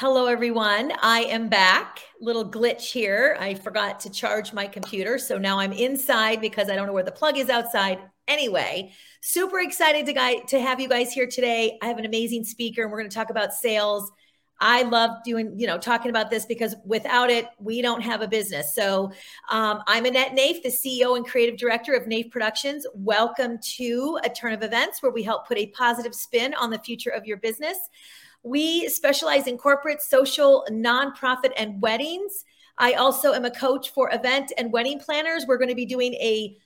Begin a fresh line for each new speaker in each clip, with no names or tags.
Hello, everyone. I am back. Little glitch here. I forgot to charge my computer. So now I'm inside because I don't know where the plug is outside. Anyway, super excited to, guy, to have you guys here today. I have an amazing speaker and we're going to talk about sales. I love doing, you know, talking about this because without it, we don't have a business. So um, I'm Annette Naif, the CEO and creative director of Naif Productions. Welcome to a turn of events where we help put a positive spin on the future of your business. We specialize in corporate, social, nonprofit, and weddings. I also am a coach for event and wedding planners. We're going to be doing a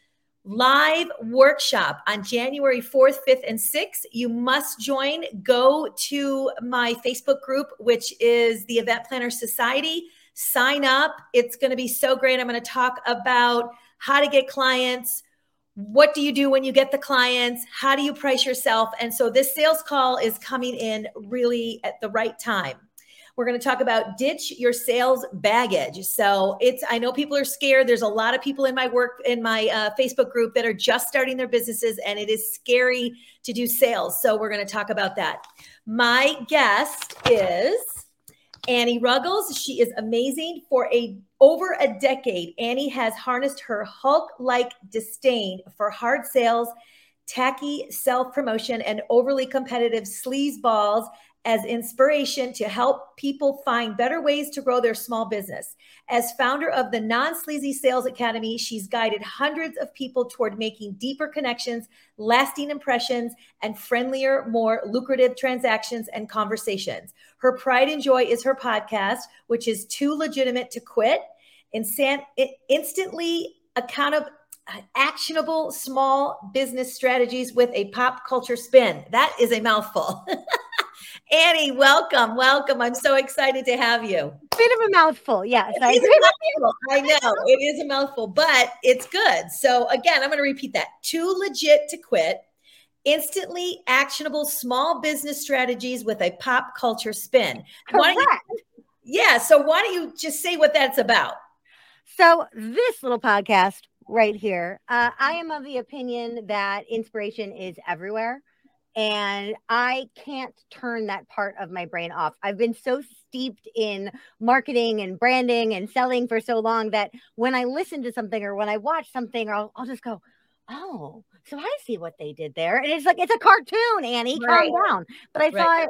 live workshop on January 4th, 5th, and 6th. You must join. Go to my Facebook group, which is the Event Planner Society. Sign up. It's going to be so great. I'm going to talk about how to get clients, what do you do when you get the clients? How do you price yourself? And so this sales call is coming in really at the right time. We're going to talk about ditch your sales baggage. So it's i know people are scared. There's a lot of people in my work in my uh, facebook group that are just starting their businesses and it is scary to do sales. So we're going to talk about that. My guest is Annie Ruggles. She is amazing. For a over a decade, Annie has harnessed her Hulk-like disdain for hard sales, tacky self-promotion, and overly competitive sleazeballs as inspiration to help people find better ways to grow their small business. As founder of the Non Sleazy Sales Academy, she's guided hundreds of people toward making deeper connections, lasting impressions, and friendlier, more lucrative transactions and conversations. Her pride and joy is her podcast, which is Too Legitimate to Quit. Insan- instantly accountable actionable small business strategies with a pop culture spin. That is a mouthful. Annie, welcome, welcome. I'm so excited to have you.
Bit of a mouthful, yes. I,
I know it is a mouthful, but it's good. So again, I'm going to repeat that: too legit to quit. Instantly actionable small business strategies with a pop culture spin. Why don't you, yeah. So why don't you just say what that's about?
So this little podcast right here, uh, I am of the opinion that inspiration is everywhere and I can't turn that part of my brain off. I've been so steeped in marketing and branding and selling for so long that when I listen to something or when I watch something, I'll, I'll just go, oh, so I see what they did there. And it's like, it's a cartoon, Annie, right. calm down. But I right. thought,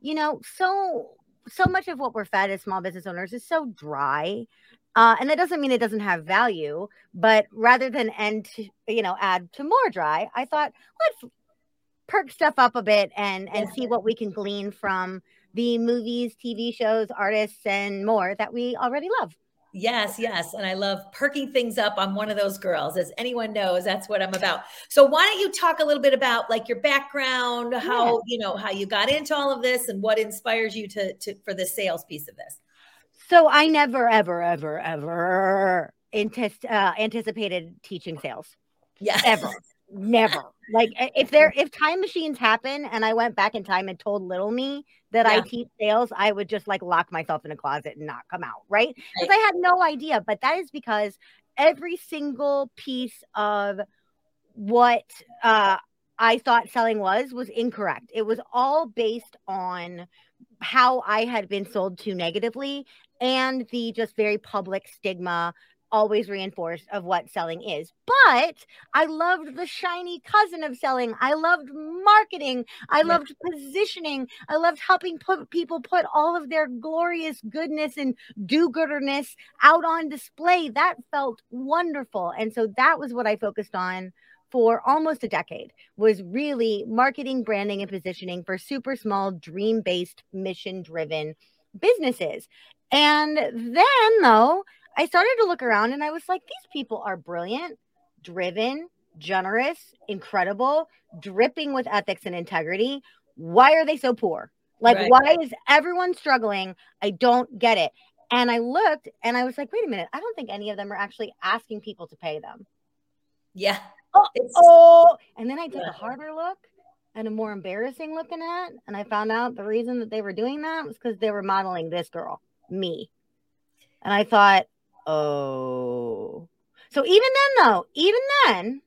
you know, so so much of what we're fed as small business owners is so dry. Uh, and that doesn't mean it doesn't have value, but rather than end, to, you know, add to more dry, I thought let's perk stuff up a bit and and see what we can glean from the movies, TV shows, artists, and more that we already love.
Yes, yes. And I love perking things up. I'm one of those girls. As anyone knows, that's what I'm about. So why don't you talk a little bit about like your background, how, yeah. you know, how you got into all of this and what inspires you to, to for the sales piece of this?
So I never, ever, ever, ever antis- uh, anticipated teaching sales.
Yeah.
Ever. Never. Like if there if time machines happen and I went back in time and told little me that yeah. I teach sales, I would just like lock myself in a closet and not come out, right? Because right. I had no idea. But that is because every single piece of what uh I thought selling was was incorrect. It was all based on how I had been sold to negatively and the just very public stigma always reinforced of what selling is. But I loved the shiny cousin of selling. I loved marketing. I yeah. loved positioning. I loved helping put people put all of their glorious goodness and do-gooderness out on display. That felt wonderful. And so that was what I focused on for almost a decade was really marketing, branding, and positioning for super small, dream based, mission driven businesses. And then, though, I started to look around and I was like, these people are brilliant, driven, generous, incredible, dripping with ethics and integrity. Why are they so poor? Like, right. why is everyone struggling? I don't get it. And I looked and I was like, wait a minute, I don't think any of them are actually asking people to pay them.
Yeah.
Oh, oh. and then I took yeah. a harder look and a more embarrassing looking at, and I found out the reason that they were doing that was because they were modeling this girl, me. And I thought, Oh. So even then, though, even then,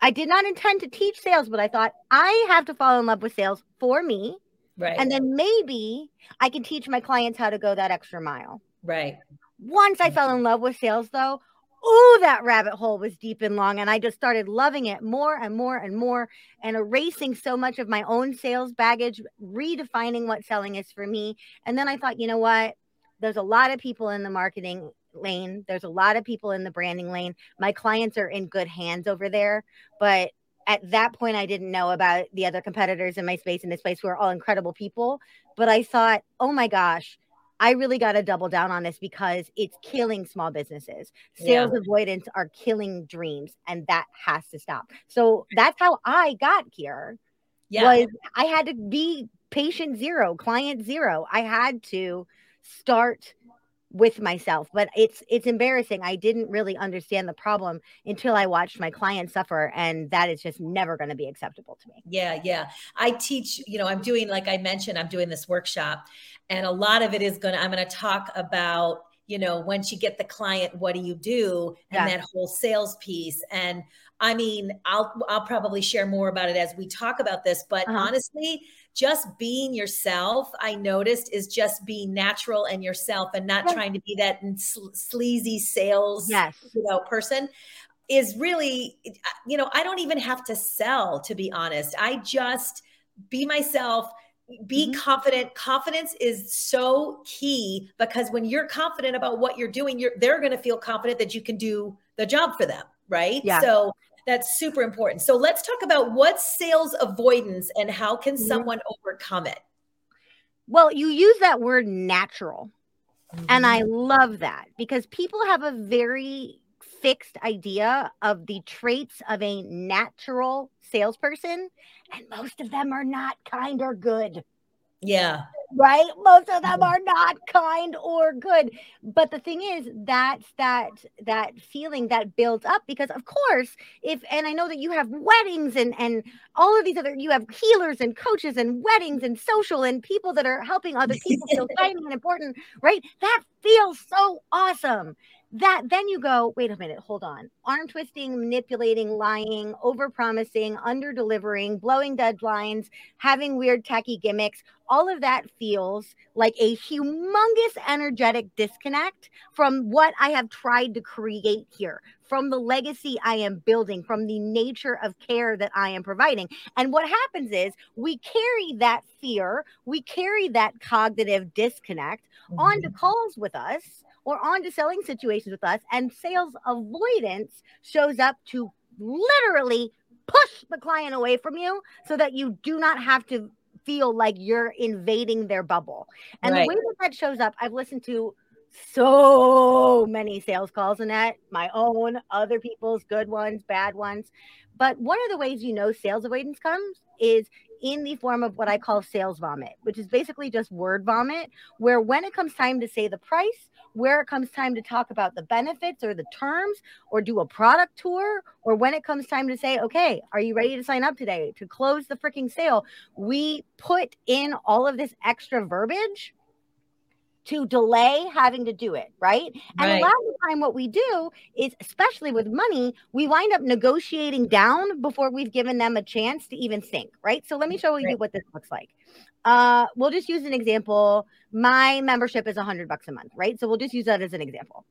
I did not intend to teach sales, but I thought I have to fall in love with sales for me.
Right.
And then maybe I can teach my clients how to go that extra mile.
Right.
Once I fell in love with sales, though, oh, that rabbit hole was deep and long. And I just started loving it more and more and more and erasing so much of my own sales baggage, redefining what selling is for me. And then I thought, you know what? There's a lot of people in the marketing lane, there's a lot of people in the branding lane. My clients are in good hands over there. But at that point, I didn't know about the other competitors in my space in this place who are all incredible people. But I thought, oh my gosh, I really got to double down on this because it's killing small businesses. Sales yeah. avoidance are killing dreams, and that has to stop. So that's how I got here. Yeah. Was I had to be patient zero, client zero. I had to start with myself but it's it's embarrassing. I didn't really understand the problem until i watched my clients suffer and that is just never going to be acceptable to me.
Yeah yeah. I teach you know i'm doing like i mentioned i'm doing this workshop and a lot of it is going to i'm going to talk about you know once you get the client what do you do? And yeah. that whole sales piece. And i mean i'll i'll probably share more about it as we talk about this but uh-huh. honestly just being yourself, I noticed, is just being natural and yourself and not trying to be that sleazy sales
yes.
you know, person is really, you know, I don't even have to sell, to be honest. I just be myself be mm-hmm. confident confidence is so key because when you're confident about what you're doing you're they're going to feel confident that you can do the job for them right
yeah.
so that's super important. So let's talk about what's sales avoidance and how can mm-hmm. someone overcome it?
Well, you use that word natural. Mm-hmm. And I mm-hmm. love that because people have a very fixed idea of the traits of a natural salesperson, and most of them are not kind or good.
Yeah
right? Most of them are not kind or good. But the thing is, that's that that feeling that builds up because of course, if and I know that you have weddings and and all of these other you have healers and coaches and weddings and social and people that are helping other people feel tiny and important, right? That feels so awesome that then you go wait a minute hold on. Arm twisting manipulating lying over promising under delivering blowing deadlines having weird tacky gimmicks. All of that feels like a humongous energetic disconnect from what i have tried to create here from the legacy i am building from the nature of care that i am providing. And what happens is we carry that fear we carry that cognitive disconnect mm-hmm. onto calls with us or on to selling situations with us. And sales avoidance shows up to literally push the client away from you so that you do not have to feel like you're invading their bubble. And right. the way that that shows up, I've listened to so many sales calls in that my own, other people's good ones, bad ones. But one of the ways you know sales avoidance comes is in the form of what I call sales vomit, which is basically just word vomit, where when it comes time to say the price, where it comes time to talk about the benefits or the terms or do a product tour or when it comes time to say okay are you ready to sign up today to close the freaking sale? We put in all of this extra verbiage to delay having to do it, right? And right. a lot of the time, what we do is, especially with money, we wind up negotiating down before we've given them a chance to even think, right? So let me show you right. what this looks like. Uh, we'll just use an example. My membership is a hundred bucks a month, right? So we'll just use that as an example.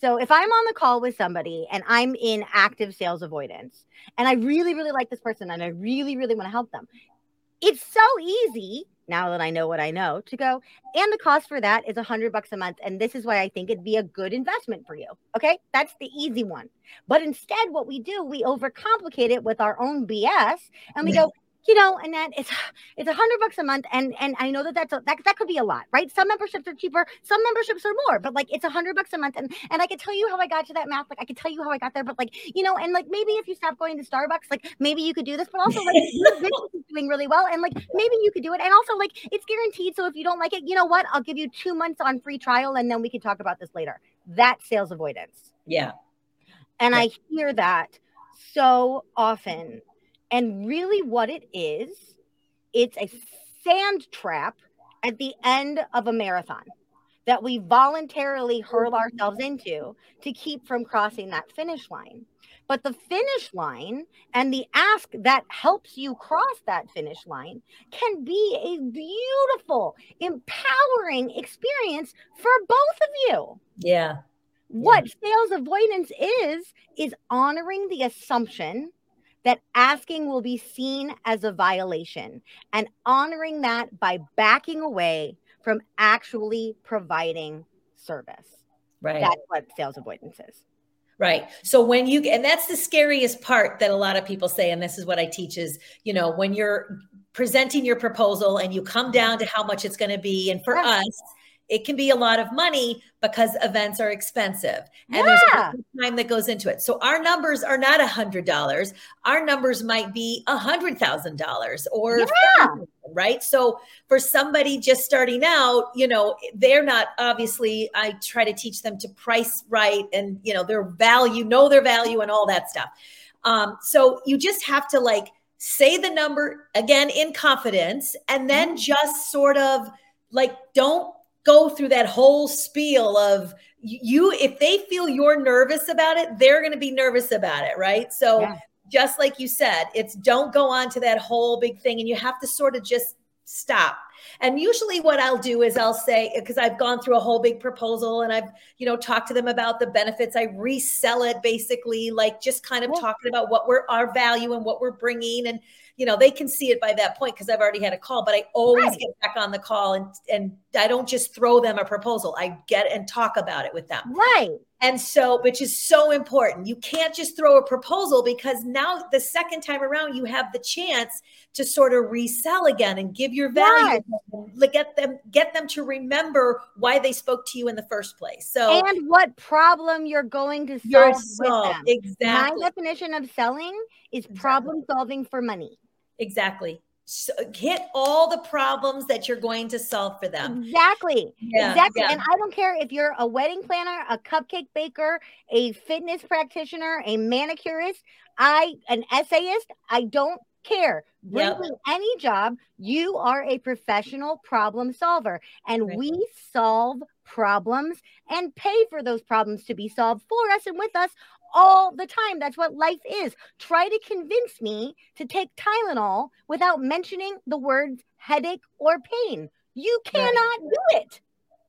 So if I'm on the call with somebody and I'm in active sales avoidance and I really, really like this person and I really, really want to help them, it's so easy now that I know what I know to go. And the cost for that is a hundred bucks a month. And this is why I think it'd be a good investment for you. Okay. That's the easy one. But instead, what we do, we overcomplicate it with our own BS and we go, you know, and then it's it's a hundred bucks a month, and and I know that that's a, that that could be a lot, right? Some memberships are cheaper, some memberships are more, but like it's a hundred bucks a month, and and I could tell you how I got to that math, like I could tell you how I got there, but like you know, and like maybe if you stop going to Starbucks, like maybe you could do this, but also like your business is doing really well, and like maybe you could do it, and also like it's guaranteed. So if you don't like it, you know what? I'll give you two months on free trial, and then we can talk about this later. That sales avoidance.
Yeah,
and yeah. I hear that so often and really, what it is, it's a sand trap at the end of a marathon that we voluntarily hurl mm-hmm. ourselves into to keep from crossing that finish line. But the finish line and the ask that helps you cross that finish line can be a beautiful, empowering experience for both of you.
Yeah.
What yeah. sales avoidance is, is honoring the assumption that asking will be seen as a violation and honoring that by backing away from actually providing service.
Right.
That's what sales avoidance is.
Right. So when you and that's the scariest part that a lot of people say and this is what I teach is, you know, when you're presenting your proposal and you come down to how much it's going to be and for us it can be a lot of money because events are expensive and yeah. there's time that goes into it. So our numbers are not a hundred dollars. Our numbers might be a hundred thousand dollars or yeah. right. So for somebody just starting out, you know, they're not obviously, I try to teach them to price right and you know, their value, know their value and all that stuff. Um, so you just have to like say the number again in confidence and then mm-hmm. just sort of like don't go through that whole spiel of you if they feel you're nervous about it they're going to be nervous about it right so yeah. just like you said it's don't go on to that whole big thing and you have to sort of just stop and usually what i'll do is i'll say because i've gone through a whole big proposal and i've you know talked to them about the benefits i resell it basically like just kind of yeah. talking about what we're our value and what we're bringing and you know, they can see it by that point because I've already had a call, but I always right. get back on the call and and I don't just throw them a proposal. I get and talk about it with them.
Right.
And so, which is so important. You can't just throw a proposal because now the second time around you have the chance to sort of resell again and give your value yes. get them get them to remember why they spoke to you in the first place. So
and what problem you're going to solve, solve.
Exactly.
My definition of selling is problem solving for money.
Exactly. So hit all the problems that you're going to solve for them.
Exactly. Yeah, exactly. Yeah. And I don't care if you're a wedding planner, a cupcake baker, a fitness practitioner, a manicurist, I an essayist, I don't care. Bring yep. me any job. You are a professional problem solver. And right. we solve problems and pay for those problems to be solved for us and with us all the time. That's what life is. Try to convince me to take Tylenol without mentioning the words headache or pain. You cannot right. do it.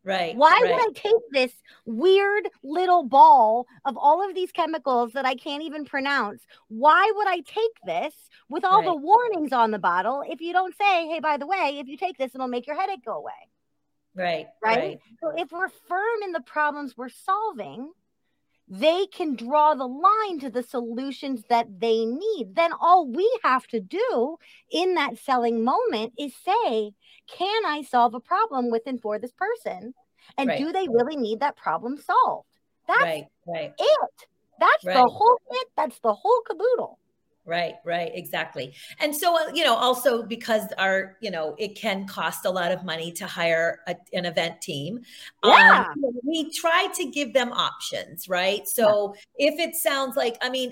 Right.
Why
right.
would I take this weird little ball of all of these chemicals that I can't even pronounce? Why would I take this with all right. the warnings on the bottle if you don't say, hey, by the way, if you take this, it'll make your headache go away?
Right.
Right. right. So if we're firm in the problems we're solving, they can draw the line to the solutions that they need. Then all we have to do in that selling moment is say, can I solve a problem with and for this person? And right. do they really need that problem solved? That's right, right. it. That's right. the whole it. That's the whole caboodle.
Right, right, exactly. And so, uh, you know, also because our, you know, it can cost a lot of money to hire a, an event team.
Um, yeah.
Um, we try to give them options, right? So yeah. if it sounds like, I mean,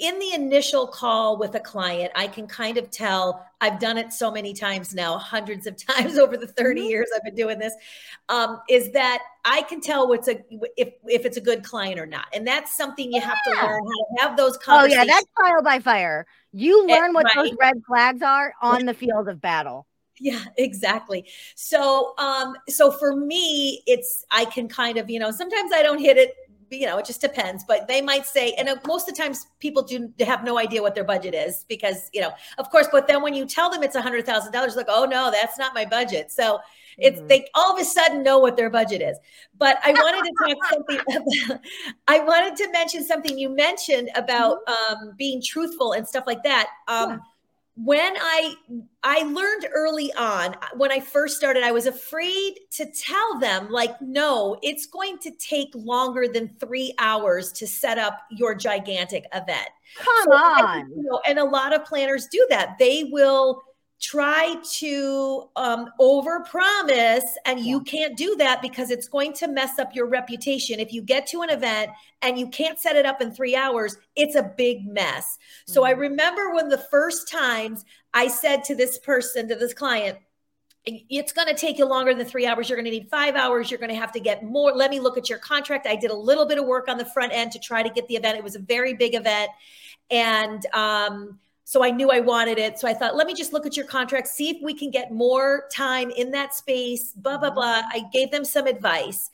in the initial call with a client, I can kind of tell I've done it so many times now, hundreds of times over the 30 mm-hmm. years I've been doing this, um, is that I can tell what's a if if it's a good client or not. And that's something you have to learn how to have those conversations.
Oh yeah, that's trial by fire. You learn what right. those red flags are on the field of battle
yeah exactly so um so for me it's i can kind of you know sometimes i don't hit it you know, it just depends. But they might say, and uh, most of the times people do have no idea what their budget is because, you know, of course. But then when you tell them it's a hundred thousand dollars, like, oh no, that's not my budget. So it's mm-hmm. they all of a sudden know what their budget is. But I wanted to talk something. About, I wanted to mention something you mentioned about mm-hmm. um, being truthful and stuff like that. Um, yeah when i i learned early on when i first started i was afraid to tell them like no it's going to take longer than three hours to set up your gigantic event.
Come so, on.
you know, and a lot of planners do that. They will try to um, over promise and you can't do that because it's going to mess up your reputation if you get to an event and you can't set it up in three hours it's a big mess mm-hmm. so i mm-hmm. remember when the first times i said to this person to this client it's going to take you longer than three hours. You're going to need five hours. You're going to have to get more. Let me look at your contract. I did a little bit of work on the front end to try to get the event. It was a very big event. And um, so I knew I wanted it. So I thought, let me just look at your contract, see if we can get more time in that space, blah, blah, mm-hmm. blah. I gave them some advice.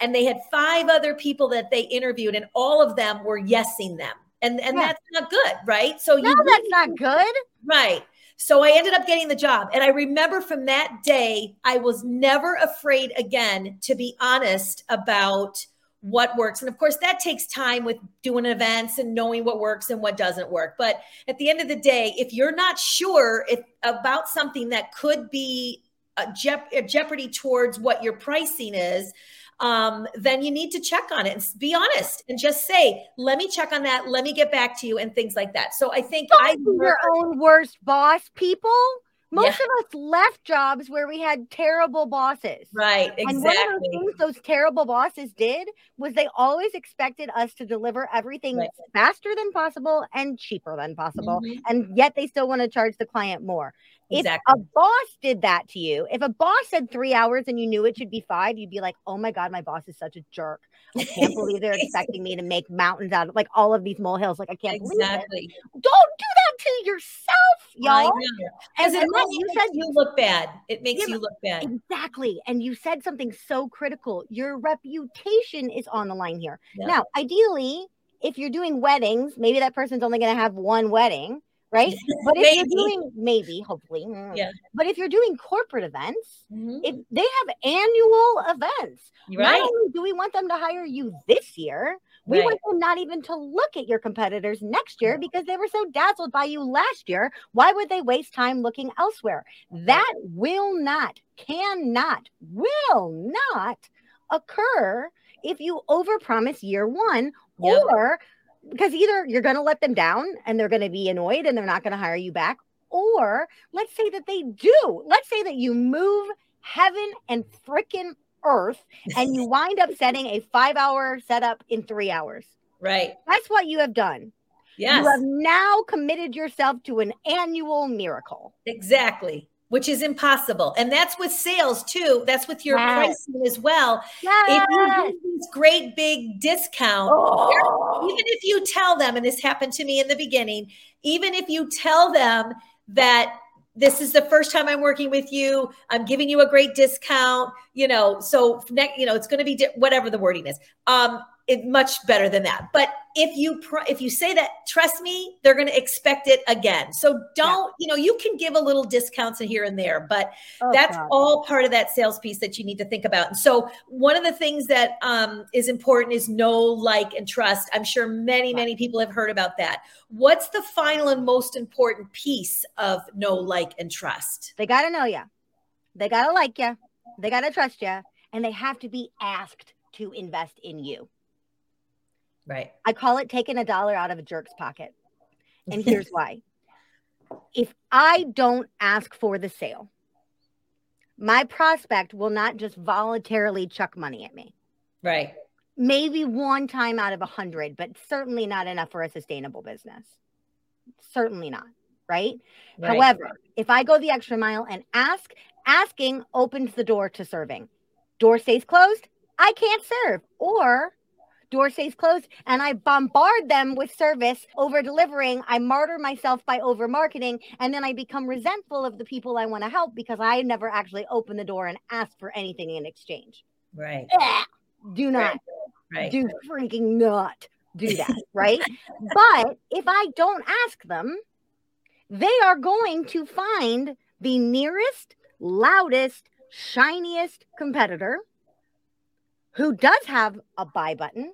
And they had five other people that they interviewed, and all of them were yesing them. And, and yeah. that's not good, right? So
no, you that's not good.
Right. So I ended up getting the job. And I remember from that day, I was never afraid again to be honest about what works. And of course, that takes time with doing events and knowing what works and what doesn't work. But at the end of the day, if you're not sure if about something that could be a, jep- a jeopardy towards what your pricing is, um, then you need to check on it and be honest and just say, let me check on that. Let me get back to you and things like that. So I think
Don't I your own worst boss people. Most yeah. of us left jobs where we had terrible bosses.
Right. Exactly. And one of
those things those terrible bosses did was they always expected us to deliver everything right. faster than possible and cheaper than possible. Mm-hmm. And yet they still want to charge the client more. Exactly. If a boss did that to you, if a boss said three hours and you knew it should be five, you'd be like, oh my God, my boss is such a jerk. I can't believe they're expecting me to make mountains out of like all of these molehills. Like I can't exactly. believe it. Don't do to yourself, y'all.
As it makes you said you look bad. It makes yeah, you look bad.
Exactly. And you said something so critical. Your reputation is on the line here. Yeah. Now, ideally, if you're doing weddings, maybe that person's only going to have one wedding right? But if you're doing maybe, hopefully, mm, yeah. But if you're doing corporate events, mm-hmm. if they have annual events, right? Not only do we want them to hire you this year, we right. want them not even to look at your competitors next year because they were so dazzled by you last year. Why would they waste time looking elsewhere? That will not, cannot, will not occur if you overpromise year one or because either you're going to let them down and they're going to be annoyed and they're not going to hire you back, or let's say that they do. Let's say that you move heaven and freaking earth and you wind up setting a five hour setup in three hours.
Right.
That's what you have done. Yes. You have now committed yourself to an annual miracle.
Exactly which is impossible. And that's with sales too. That's with your yes. pricing as well. Yes. If you do these great big discounts, oh. even if you tell them, and this happened to me in the beginning, even if you tell them that this is the first time I'm working with you. I'm giving you a great discount, you know, so next, you know, it's going to be di- whatever the wording is. Um, it much better than that. But if you pr- if you say that, trust me, they're going to expect it again. So don't yeah. you know you can give a little discounts here and there, but oh, that's God. all part of that sales piece that you need to think about. And so one of the things that um, is important is know, like, and trust. I'm sure many many people have heard about that. What's the final and most important piece of know, like, and trust?
They got to know you. They got to like you. They got to trust you, and they have to be asked to invest in you.
Right.
I call it taking a dollar out of a jerk's pocket. And here's why. If I don't ask for the sale, my prospect will not just voluntarily chuck money at me.
Right.
Maybe one time out of a hundred, but certainly not enough for a sustainable business. Certainly not. Right? right. However, if I go the extra mile and ask, asking opens the door to serving. Door stays closed, I can't serve. Or door stays closed and I bombard them with service over delivering. I martyr myself by over marketing and then I become resentful of the people I want to help because I never actually open the door and ask for anything in exchange.
Right.
Do not. Right. Do freaking not do that. right. But if I don't ask them, they are going to find the nearest, loudest, shiniest competitor who does have a buy button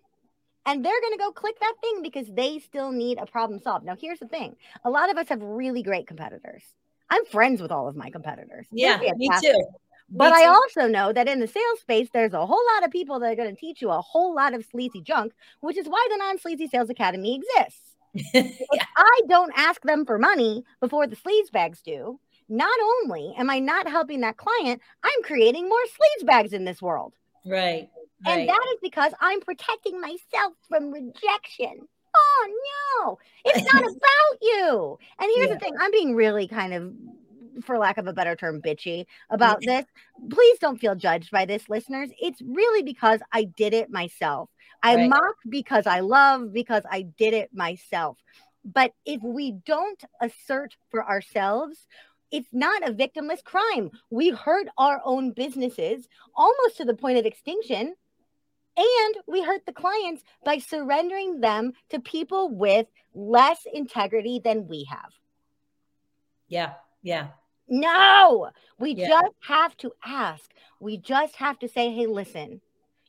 and they're going to go click that thing because they still need a problem solved. Now, here's the thing a lot of us have really great competitors. I'm friends with all of my competitors.
Yeah, me too.
But I also know that in the sales space, there's a whole lot of people that are going to teach you a whole lot of sleazy junk, which is why the Non Sleazy Sales Academy exists. yeah. I don't ask them for money before the sleaze bags do. Not only am I not helping that client, I'm creating more sleaze bags in this world.
Right.
Right. And that is because I'm protecting myself from rejection. Oh no, it's not about you. And here's yeah. the thing I'm being really kind of for lack of a better term, bitchy about this, please don't feel judged by this, listeners. It's really because I did it myself. I right. mock because I love, because I did it myself. But if we don't assert for ourselves, it's not a victimless crime. We hurt our own businesses almost to the point of extinction. And we hurt the clients by surrendering them to people with less integrity than we have.
Yeah. Yeah.
No, we yeah. just have to ask. We just have to say, hey, listen,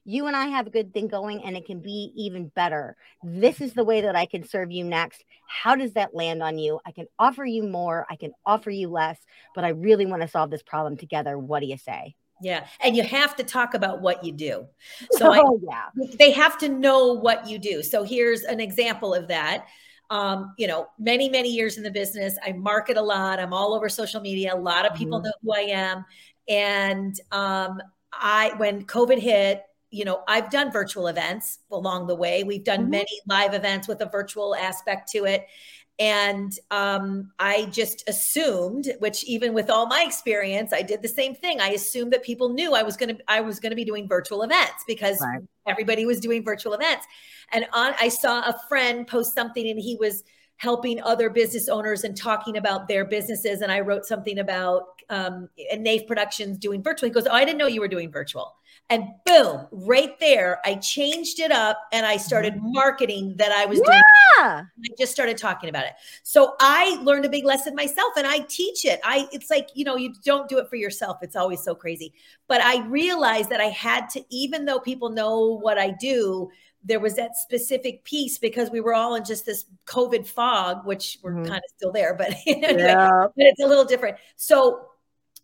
you and I have a good thing going and it can be even better. This is the way that I can serve you next. How does that land on you? I can offer you more, I can offer you less, but I really want to solve this problem together. What do you say?
Yeah. And you have to talk about what you do. So oh, I, yeah. they have to know what you do. So here's an example of that. Um, you know, many, many years in the business. I market a lot. I'm all over social media. A lot of people mm-hmm. know who I am. And um, I, when COVID hit, you know, I've done virtual events along the way. We've done mm-hmm. many live events with a virtual aspect to it. And um, I just assumed, which even with all my experience, I did the same thing. I assumed that people knew I was going to I was going to be doing virtual events because right. everybody was doing virtual events. And on, I saw a friend post something, and he was helping other business owners and talking about their businesses. And I wrote something about um, and Naif Productions doing virtual. He goes, "Oh, I didn't know you were doing virtual." And boom, right there, I changed it up and I started mm-hmm. marketing that I was yeah. doing. I just started talking about it. So I learned a big lesson myself and I teach it. I it's like, you know, you don't do it for yourself. It's always so crazy. But I realized that I had to even though people know what I do, there was that specific piece because we were all in just this COVID fog, which we're mm-hmm. kind of still there, but anyway, yeah. but it's a little different. So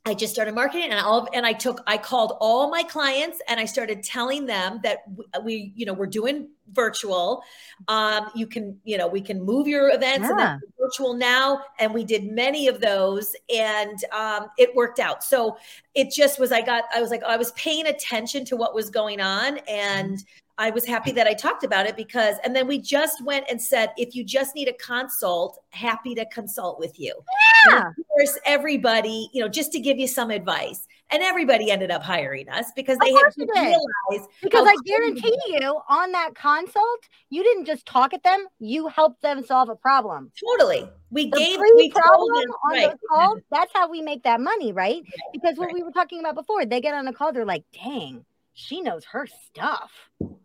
I just started marketing and all and I took I called all my clients and I started telling them that we you know we're doing virtual um you can you know we can move your events yeah. virtual now and we did many of those and um it worked out so it just was I got I was like I was paying attention to what was going on and I was happy that I talked about it because, and then we just went and said, if you just need a consult, happy to consult with you.
Yeah.
of course, everybody, you know, just to give you some advice. And everybody ended up hiring us because they had to realize.
Because I guarantee you, on that consult, you didn't just talk at them; you helped them solve a problem.
Totally, we
the
gave
we problem them, on right. those calls. That's how we make that money, right? Because what right. we were talking about before, they get on a call, they're like, "Dang." she knows her stuff.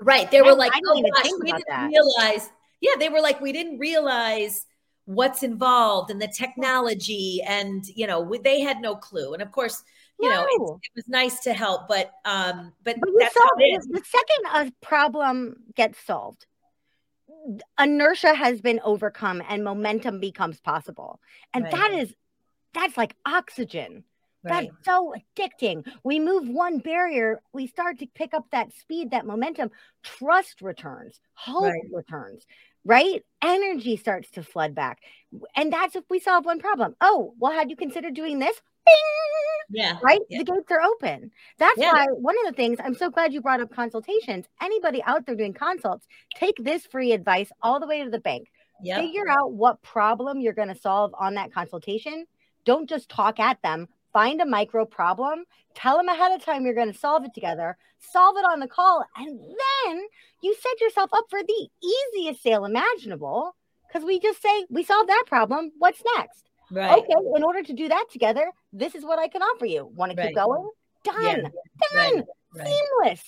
Right. They were I, like, I oh gosh, we didn't that. realize. Yeah, they were like, we didn't realize what's involved and the technology, and you know, they had no clue. And of course, you no. know, it, it, was nice to help, but um, but, but that's how it is.
The second a problem gets solved, inertia has been overcome and momentum becomes possible, and right. that is that's like oxygen Right. That's so addicting. We move one barrier, we start to pick up that speed, that momentum. Trust returns, hope right. returns, right? Energy starts to flood back. And that's if we solve one problem. Oh, well, had you considered doing this? Bing!
Yeah.
Right?
Yeah.
The gates are open. That's yeah. why one of the things I'm so glad you brought up consultations. Anybody out there doing consults, take this free advice all the way to the bank. Yep. Figure out what problem you're going to solve on that consultation. Don't just talk at them, find a micro problem, tell them ahead of time you're going to solve it together, solve it on the call, and then you set yourself up for the easiest sale imaginable because we just say, we solved that problem. What's next?
Right.
Okay, in order to do that together, this is what I can offer you. Want to right. keep going? Done. Yeah. Done. Right. Seamless.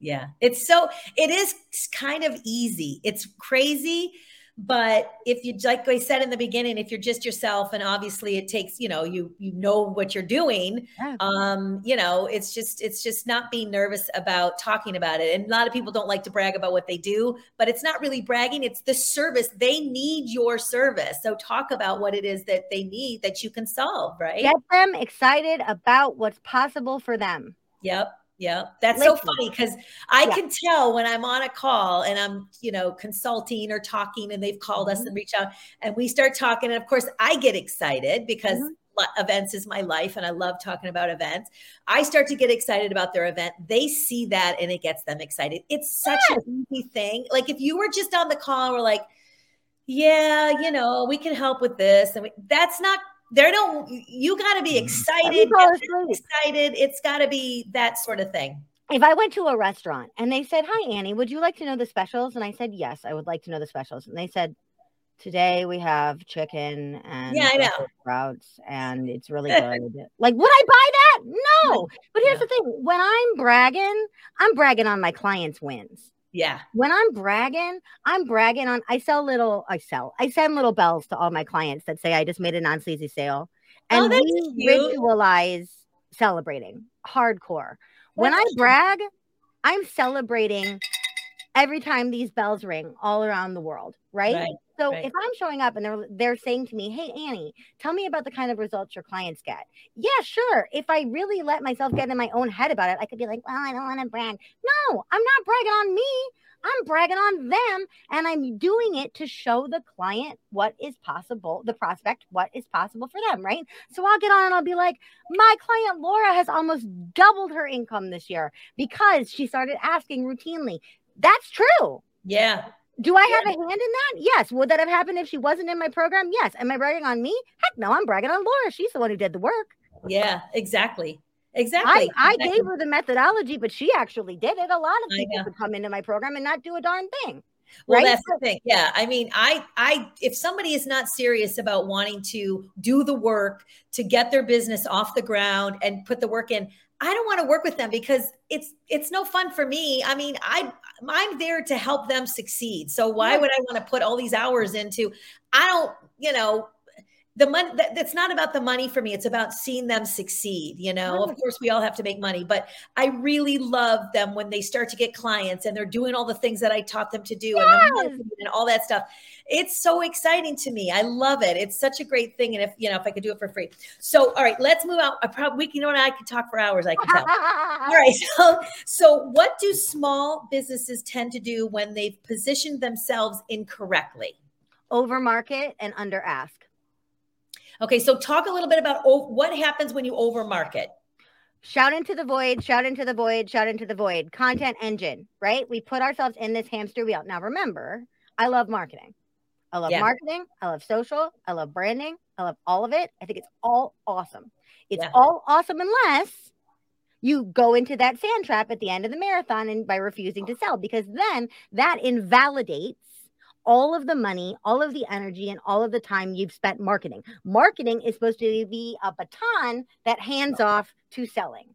Yeah. It's so, it is kind of easy. It's crazy but if you like i said in the beginning if you're just yourself and obviously it takes you know you you know what you're doing um you know it's just it's just not being nervous about talking about it. And a lot of people don't like to brag about what they do but it's not really bragging. It's the service. They need your service. So talk about what it is that they need that you can solve right?
Get them excited about what's possible for them.
Yep yeah, that's so funny because I yeah. can tell when I'm on a call and I'm, you know, consulting or talking and they've called mm-hmm. us and reach out and we start talking. And of course, I get excited because mm-hmm. events is my life and I love talking about events. I start to get excited about their event. They see that and it gets them excited. It's such yeah. an easy thing. Like if you were just on the call and we're like, yeah, you know, we can help with this. And we, that's not They don't. You got to be mm. excited. Excited. It's got to be that sort of thing.
If I went to a restaurant and they said, "Hi, Annie, would you like to know the specials?" and I said, "Yes, I would like to know the specials," and they said, "Today we have chicken and
yeah, I know
sprouts, and it's really good." like, would I buy that? No. But here's yeah. the thing: when I'm bragging, I'm bragging on my clients' wins.
Yeah.
When I'm bragging, I'm bragging on. I sell little. I sell. I send little bells to all my clients that say I just made a non sleazy sale, and oh, we cute. ritualize celebrating hardcore. When I brag, I'm celebrating every time these bells ring all around the world, right? right so right. if I'm showing up and they're they're saying to me, "Hey Annie, tell me about the kind of results your clients get." Yeah, sure. If I really let myself get in my own head about it, I could be like, "Well, I don't want to brag." No, I'm not bragging on me. I'm bragging on them and I'm doing it to show the client what is possible, the prospect, what is possible for them, right? So I'll get on and I'll be like, my client Laura has almost doubled her income this year because she started asking routinely. That's true.
Yeah.
Do I have yeah. a hand in that? Yes. Would that have happened if she wasn't in my program? Yes. Am I bragging on me? Heck no, I'm bragging on Laura. She's the one who did the work.
Yeah, exactly. Exactly.
I, I
exactly.
gave her the methodology, but she actually did it. A lot of people could come into my program and not do a darn thing.
Well, right? that's the thing. Yeah. I mean, I, I, if somebody is not serious about wanting to do the work to get their business off the ground and put the work in, I don't want to work with them because it's, it's no fun for me. I mean, I, I'm there to help them succeed. So why would I want to put all these hours into, I don't, you know, the money that, that's not about the money for me it's about seeing them succeed you know? Of course we all have to make money but i really love them when they start to get clients and they're doing all the things that i taught them to do yes. and, and, all that stuff. It's so exciting to me i love it it's such a great thing and if you know if i could do it for free. So all right let's move out i probably you know what i could talk for hours i can tell. All right so so what do small businesses tend to do when they've positioned themselves incorrectly?
Over market and under ask
Okay, so talk a little bit about what happens when you overmarket.
Shout into the void, shout into the void, shout into the void. Content engine, right? We put ourselves in this hamster wheel. Now, remember, I love marketing. I love yeah. marketing. I love social. I love branding. I love all of it. I think it's all awesome. It's yeah. all awesome unless you go into that sand trap at the end of the marathon and by refusing to sell because then that invalidates all of the money, all of the energy, and all of the time you've spent marketing. Marketing is supposed to be a baton that hands off to selling,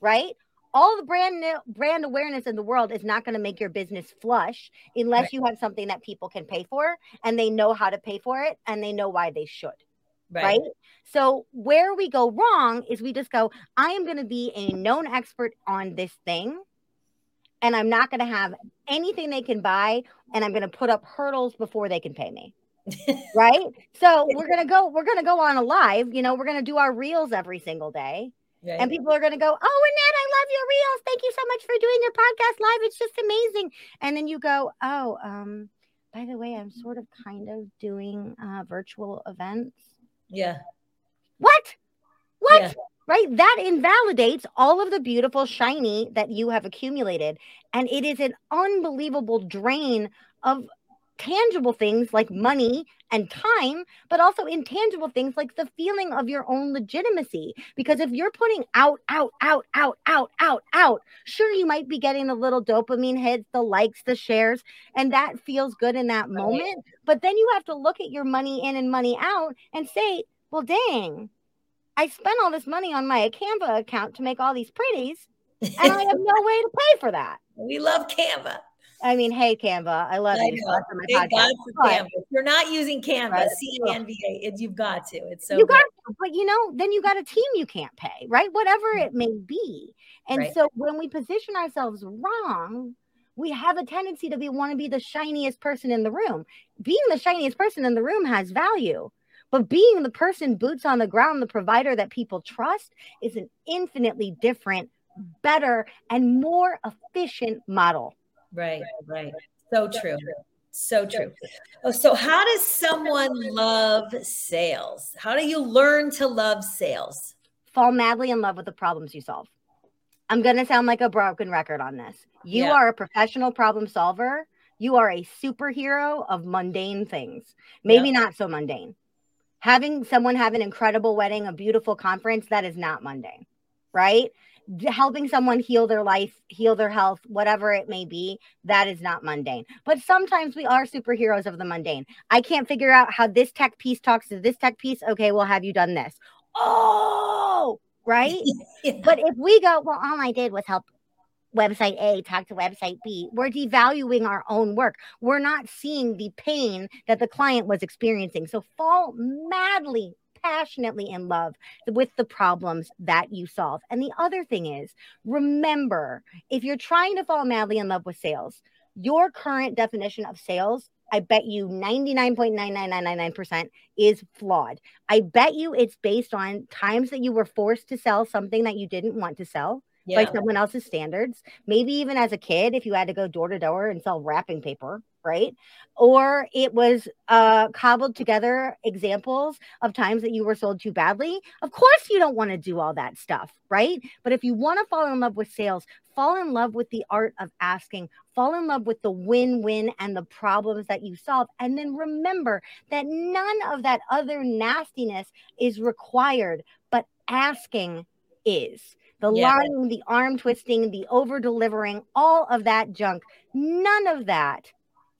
right? All the brand new, brand awareness in the world is not going to make your business flush unless you have something that people can pay for and they know how to pay for it and they know why they should. Right. right. So where we go wrong is we just go, I am going to be a known expert on this thing and I'm not going to have anything they can buy and I'm going to put up hurdles before they can pay me. right? So we're going to go we're going to go on a live, you know, we're going to do our reels every single day. Right. And people are going to go, "Oh, Annette, I love your reels. Thank you so much for doing your podcast live. It's just amazing." And then you go, "Oh, um by the way, I'm sort of kind of doing uh virtual events."
Yeah.
What? What? Yeah right? That invalidates all of the beautiful shiny that you have accumulated. And it is an unbelievable drain of tangible things like money and time, but also intangible things like the feeling of your own legitimacy. Because if you're putting out, out, out, out, out, out, out, sure, you might be getting the little dopamine hits, the likes, the shares, and that feels good in that moment. But then you have to look at your money in and money out and say, well, dang, I spent all this money on my Canva account to make all these pretties, and I have no way to pay for that.
We love Canva.
I mean, hey Canva, I love I you.
Know. Thank God for Canva. If you're not using Canva, right. C A N V A, you've got to. It's so
you got, to, but you know, then you got a team you can't pay, right? Whatever mm-hmm. it may be. And right. so when we position ourselves wrong, we have a tendency to be want to be the shiniest person in the room. Being the shiniest person in the room has value. But being the person boots on the ground, the provider that people trust, is an infinitely different, better, and more efficient model.
Right, right. So true. So true. Oh, so, how does someone love sales? How do you learn to love sales?
Fall madly in love with the problems you solve. I'm going to sound like a broken record on this. You yeah. are a professional problem solver. You are a superhero of mundane things. Maybe yeah. not so mundane. Having someone have an incredible wedding, a beautiful conference, that is not mundane, right? helping someone heal their life, heal their health, whatever it may be, that is not mundane. But sometimes we are superheroes of the mundane. I can't figure out how this tech piece talks to this tech piece. Okay, well, have you done this? Oh, right. yeah. But if we go, well, all I did was help website A talk to website B. We're devaluing our own work. We're not seeing the pain that the client was experiencing. So fall madly passionately in love with the problems that you solve. And the other thing is, remember, if you're trying to fall madly in love with sales, your current definition of sales I bet you 99.99999% is flawed. I bet you it's based on times that you were forced to sell something that you didn't want to sell yeah. by someone else's standards. Maybe even as a kid, if you had to go door to door and sell wrapping paper, right? Or it was uh, cobbled together examples of times that you were sold too badly. Of course, you don't want to do all that stuff, right? But if you want to fall in love with sales, fall in love with the art of asking, fall in love with the win win and the problems that you solve. And then remember that none of that other nastiness is required, but asking is the yeah. lying, the arm twisting, the over delivering, all of that junk. None of that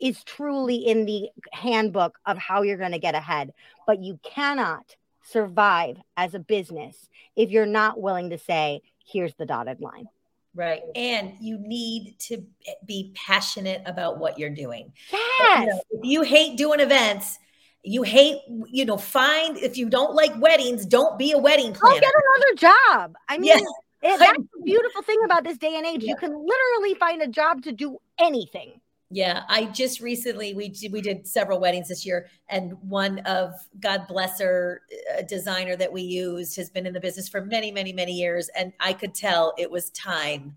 is truly in the handbook of how you're going to get ahead. But you cannot survive as a business if you're not willing to say, here's the dotted line.
Right. And you need to be passionate about what you're doing.
Yes.
You know, if you hate doing events, you hate, you know, find if you don't like weddings, don't be a wedding planner.
I'll get another job. I mean, yes. it, that's the beautiful thing about this day and age. Yeah. You can literally find a job to do anything.
Yeah, I just recently we we did several weddings this year, and one of God bless her, a designer that we used has been in the business for many, many, many years, and I could tell it was time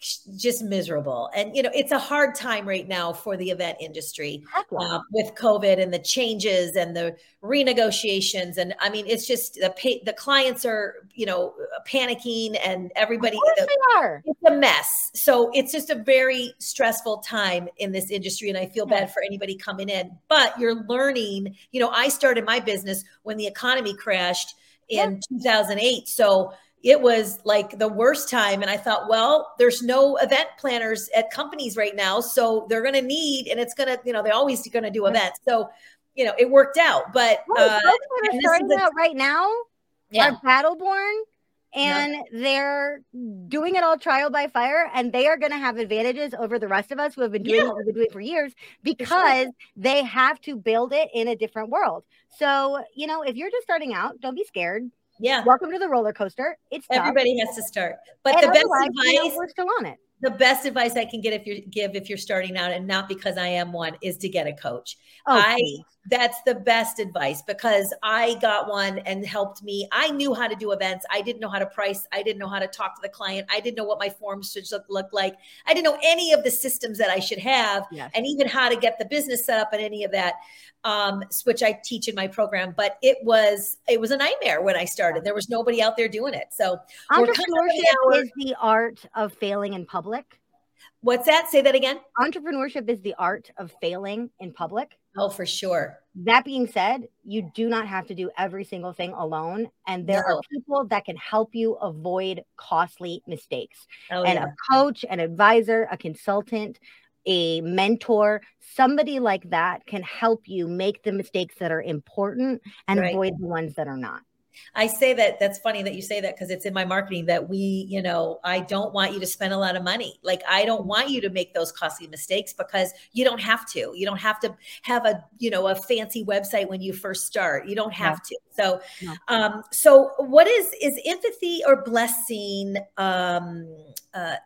just miserable. And you know, it's a hard time right now for the event industry uh, with COVID and the changes and the renegotiations. And I mean, it's just the pay, the clients are you know panicking and everybody.
The, they are.
It's a mess. So it's just a very stressful time in this industry, and I feel yeah. bad for anybody coming in. But you're learning. You know, I started my business when the economy crashed in yeah. 2008. So it was like the worst time. And I thought, well, there's no event planners at companies right now. So they're going to need, and it's going to, you know, they're always going to do events. So, you know, it worked out. But
well, uh, are starting out right now yeah. are Battleborn and yeah. they're doing it all trial by fire and they are going to have advantages over the rest of us who have been doing yeah. what we've been doing for years because sure. they have to build it in a different world so you know if you're just starting out don't be scared
yeah.
Welcome to the roller coaster. It's
everybody tough. has to start. But and the best advice you
know, we're still on it.
The best advice I can get if you give if you're starting out and not because I am one is to get a coach. Oh, I that's the best advice because I got one and helped me. I knew how to do events. I didn't know how to price. I didn't know how to talk to the client. I didn't know what my forms should look, look like. I didn't know any of the systems that I should have yes. and even how to get the business set up and any of that, um, which I teach in my program. But it was it was a nightmare when I started. There was nobody out there doing it. So
entrepreneurship is the art of failing in public.
What's that? Say that again.
Entrepreneurship is the art of failing in public.
Oh, for sure.
That being said, you do not have to do every single thing alone. And there no. are people that can help you avoid costly mistakes. Oh, and yeah. a coach, an advisor, a consultant, a mentor, somebody like that can help you make the mistakes that are important and right. avoid the ones that are not.
I say that that's funny that you say that because it's in my marketing that we, you know, I don't want you to spend a lot of money. Like I don't want you to make those costly mistakes because you don't have to. You don't have to have a, you know, a fancy website when you first start. You don't have to. So um so what is is empathy or blessing um uh,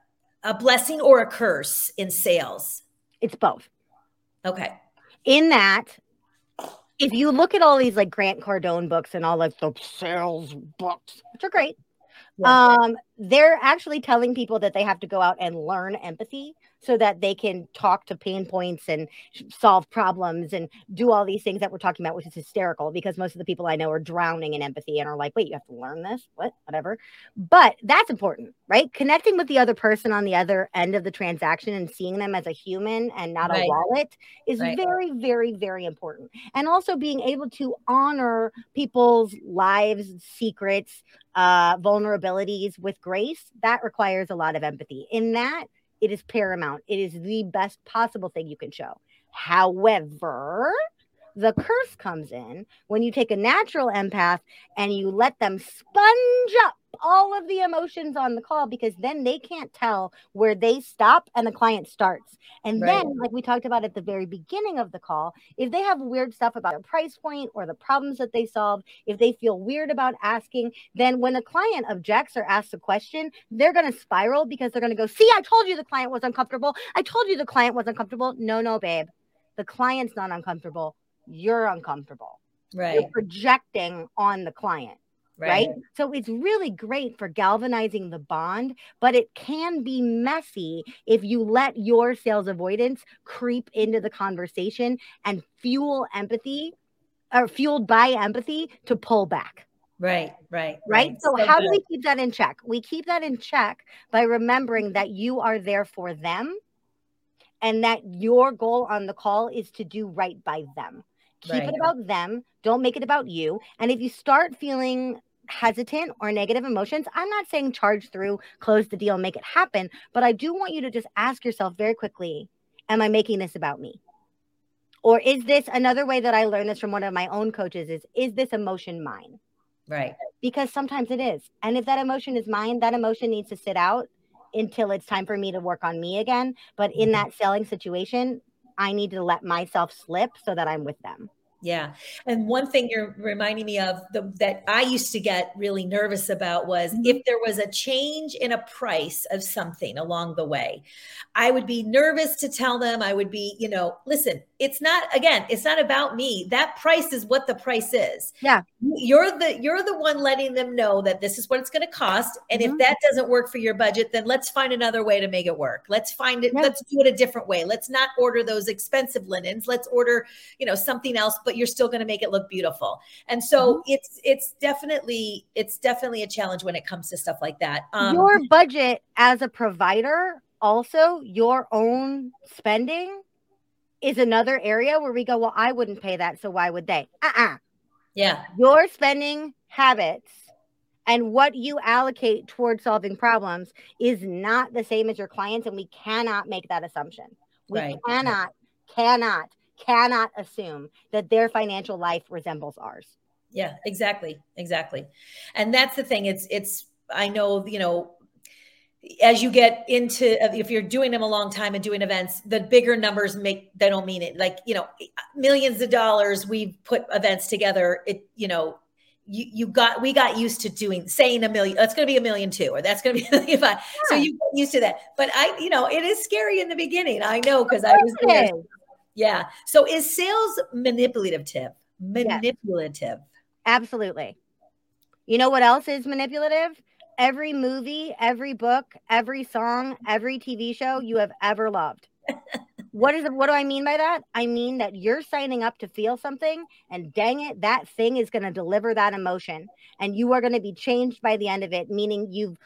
a blessing or a curse in sales?
It's both.
Okay.
In that if you look at all these like Grant Cardone books and all like the sales books, which are great, yeah. um, they're actually telling people that they have to go out and learn empathy so that they can talk to pain points and solve problems and do all these things that we're talking about, which is hysterical because most of the people I know are drowning in empathy and are like, wait, you have to learn this? What? Whatever. But that's important, right? Connecting with the other person on the other end of the transaction and seeing them as a human and not right. a wallet is right. very, very, very important. And also being able to honor people's lives, secrets, uh, vulnerabilities with grace, that requires a lot of empathy. In that, it is paramount. It is the best possible thing you can show. However, the curse comes in when you take a natural empath and you let them sponge up all of the emotions on the call because then they can't tell where they stop and the client starts. And right. then, like we talked about at the very beginning of the call, if they have weird stuff about a price point or the problems that they solve, if they feel weird about asking, then when the client objects or asks a question, they're going to spiral because they're going to go, See, I told you the client was uncomfortable. I told you the client was uncomfortable. No, no, babe. The client's not uncomfortable you're uncomfortable.
Right.
You're projecting on the client. Right. right. So it's really great for galvanizing the bond, but it can be messy if you let your sales avoidance creep into the conversation and fuel empathy or fueled by empathy to pull back.
Right, right,
right. right. So, so, how good. do we keep that in check? We keep that in check by remembering that you are there for them and that your goal on the call is to do right by them. Keep right. it about them. Don't make it about you. And if you start feeling hesitant or negative emotions, I'm not saying charge through, close the deal, make it happen, but I do want you to just ask yourself very quickly Am I making this about me? Or is this another way that I learned this from one of my own coaches is is this emotion mine?
Right.
Because sometimes it is. And if that emotion is mine, that emotion needs to sit out until it's time for me to work on me again. But in mm-hmm. that selling situation, I need to let myself slip so that I'm with them.
Yeah. And one thing you're reminding me of the, that I used to get really nervous about was mm-hmm. if there was a change in a price of something along the way, I would be nervous to tell them. I would be, you know, listen, it's not again, it's not about me. That price is what the price is.
Yeah.
You're the you're the one letting them know that this is what it's going to cost and mm-hmm. if that doesn't work for your budget, then let's find another way to make it work. Let's find it let's do it a different way. Let's not order those expensive linens. Let's order, you know, something else but you're still going to make it look beautiful. And so mm-hmm. it's it's definitely it's definitely a challenge when it comes to stuff like that.
Um, your budget as a provider also your own spending is another area where we go, well, I wouldn't pay that, so why would they? Uh-uh.
Yeah.
Your spending habits and what you allocate towards solving problems is not the same as your clients, and we cannot make that assumption. We right. cannot, cannot, cannot assume that their financial life resembles ours.
Yeah, exactly, exactly, and that's the thing. It's it's I know you know as you get into if you're doing them a long time and doing events the bigger numbers make they don't mean it like you know millions of dollars we put events together it you know you, you got we got used to doing saying a million that's going to be a million two or that's going to be a million five yeah. so you get used to that but i you know it is scary in the beginning i know because i was there yeah so is sales manipulative tip manipulative yes.
absolutely you know what else is manipulative every movie, every book, every song, every TV show you have ever loved. what is it, what do I mean by that? I mean that you're signing up to feel something and dang it, that thing is going to deliver that emotion and you are going to be changed by the end of it, meaning you've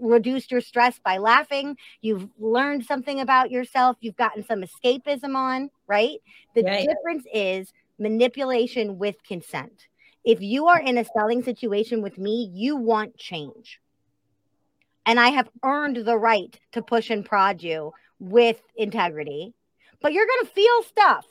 reduced your stress by laughing, you've learned something about yourself, you've gotten some escapism on, right? The right. difference is manipulation with consent. If you are in a selling situation with me, you want change and I have earned the right to push and prod you with integrity. But you're going to feel stuff,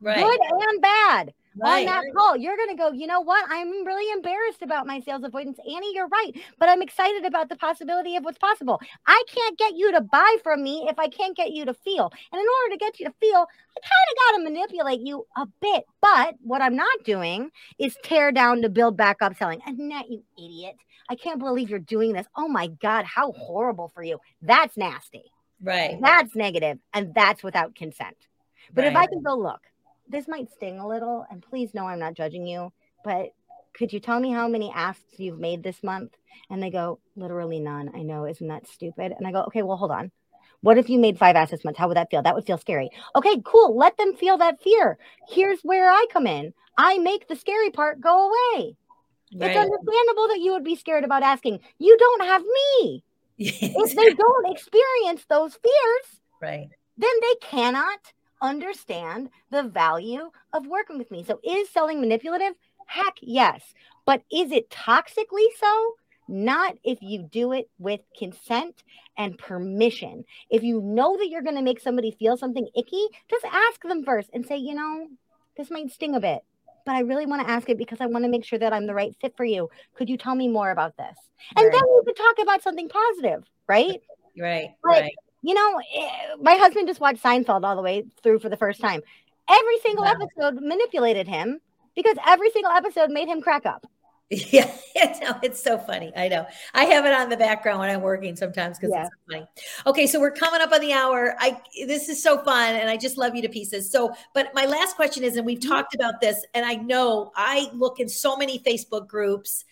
right. good and bad. Right. On that call, you're going to go, you know what? I'm really embarrassed about my sales avoidance. Annie, you're right. But I'm excited about the possibility of what's possible. I can't get you to buy from me if I can't get you to feel. And in order to get you to feel, I kind of got to manipulate you a bit. But what I'm not doing is tear down to build back up selling. Annette, you idiot. I can't believe you're doing this. Oh my God, how horrible for you. That's nasty.
Right.
That's negative, and that's without consent. But right. if I can go, look, this might sting a little, and please know I'm not judging you, but could you tell me how many asks you've made this month? And they go, literally none. I know, isn't that stupid? And I go, okay, well, hold on. What if you made five assets months? How would that feel? That would feel scary. Okay, cool. Let them feel that fear. Here's where I come in. I make the scary part go away. Right. It's understandable that you would be scared about asking. You don't have me. if they don't experience those fears,
right,
then they cannot understand the value of working with me. So is selling manipulative? Heck yes. But is it toxically so? Not if you do it with consent and permission. If you know that you're going to make somebody feel something icky, just ask them first and say, you know, this might sting a bit, but I really want to ask it because I want to make sure that I'm the right fit for you. Could you tell me more about this? And right. then we could talk about something positive, right?
Right. Like, right.
You know, eh, my husband just watched Seinfeld all the way through for the first time. Every single wow. episode manipulated him because every single episode made him crack up.
Yeah, no, it's so funny. I know. I have it on the background when I'm working sometimes because yeah. it's so funny. Okay, so we're coming up on the hour. I this is so fun, and I just love you to pieces. So, but my last question is, and we've mm-hmm. talked about this, and I know I look in so many Facebook groups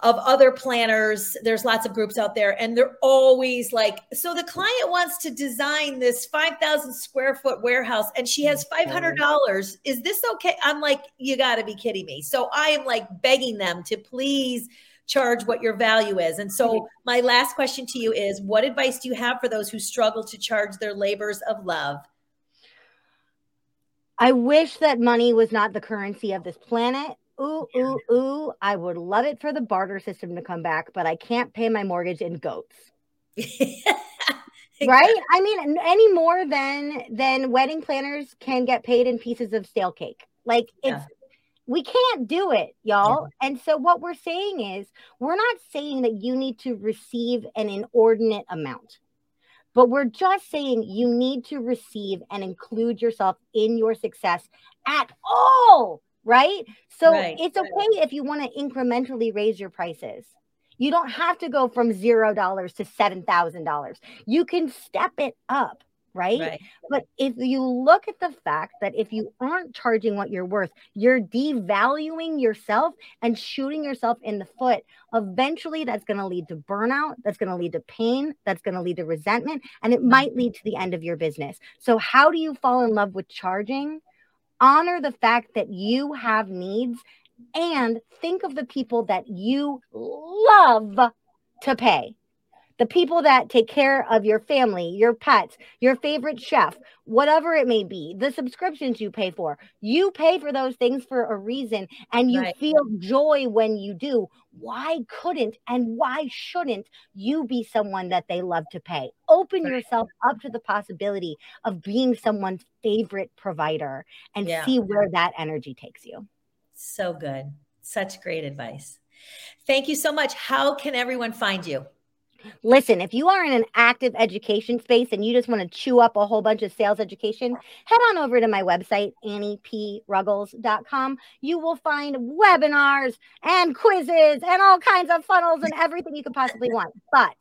of other planners. There's lots of groups out there, and they're always like, so the client wants to design this 5,000 square foot warehouse and she has mm-hmm. $500. Is this okay? I'm like, you got to be kidding me. So I am like begging them to please charge what your value is. And so my last question to you is what advice do you have for those who struggle to charge their labors of love?
I wish that money was not the currency of this planet ooh, ooh, ooh, I would love it for the barter system to come back, but I can't pay my mortgage in goats. right? I mean, any more than than wedding planners can get paid in pieces of stale cake. Like it's yeah. we can't do it, y'all. Yeah. And so what we're saying is we're not saying that you need to receive an inordinate amount. But we're just saying you need to receive and include yourself in your success at all right? So right. it's okay if you want to incrementally raise your prices. You don't have to go from zero dollars to seven thousand dollars. You can step it up, right? right? But if you look at the fact that if you aren't charging what you're worth, you're devaluing yourself and shooting yourself in the foot. Eventually, that's going to lead to burnout. That's going to lead to pain. That's going to lead to resentment, and it might mm-hmm. lead to the end of your business. So, how do you fall in love with charging? Honor the fact that you have needs and think of the people that you love to pay the people that take care of your family, your pets, your favorite chef, whatever it may be, the subscriptions you pay for. You pay for those things for a reason and you right. feel joy when you do. Why couldn't and why shouldn't you be someone that they love to pay? Open right. yourself up to the possibility of being someone's favorite provider and yeah. see where that energy takes you.
So good. Such great advice. Thank you so much. How can everyone find you?
Listen, if you are in an active education space and you just want to chew up a whole bunch of sales education, head on over to my website, anniePruggles.com. You will find webinars and quizzes and all kinds of funnels and everything you could possibly want. But,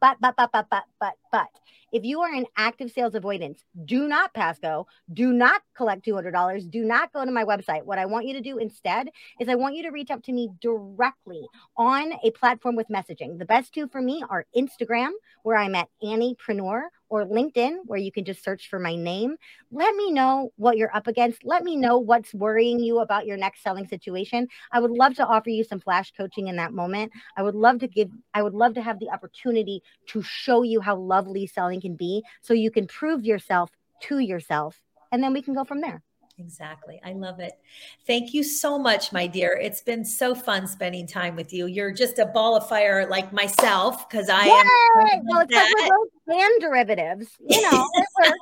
but, but, but, but, but, but, but, if you are in active sales avoidance, do not pass go. Do not collect $200. Do not go to my website. What I want you to do instead is I want you to reach out to me directly on a platform with messaging. The best two for me are Instagram, where I'm at Anniepreneur, or LinkedIn, where you can just search for my name. Let me know what you're up against. Let me know what's worrying you about your next selling situation. I would love to offer you some flash coaching in that moment. I would love to give, I would love to have the opportunity to show you how lovely selling can be so you can prove yourself to yourself. And then we can go from there.
Exactly. I love it. Thank you so much, my dear. It's been so fun spending time with you. You're just a ball of fire like myself because I Yay! am. Well, it's
like we're both derivatives, you know.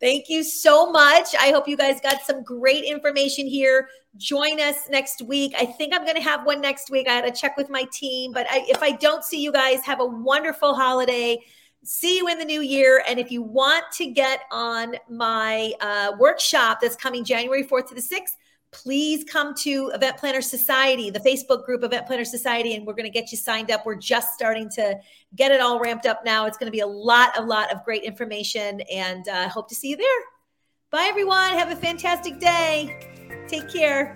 Thank you so much. I hope you guys got some great information here. Join us next week. I think I'm going to have one next week. I had to check with my team, but I, if I don't see you guys, have a wonderful holiday see you in the new year. And if you want to get on my uh, workshop that's coming January 4th to the 6th, please come to Event Planner Society, the Facebook group Event Planner Society, and we're going to get you signed up. We're just starting to get it all ramped up now. It's going to be a lot, a lot of great information, and uh, hope to see you there. Bye, everyone. Have a fantastic day. Take care.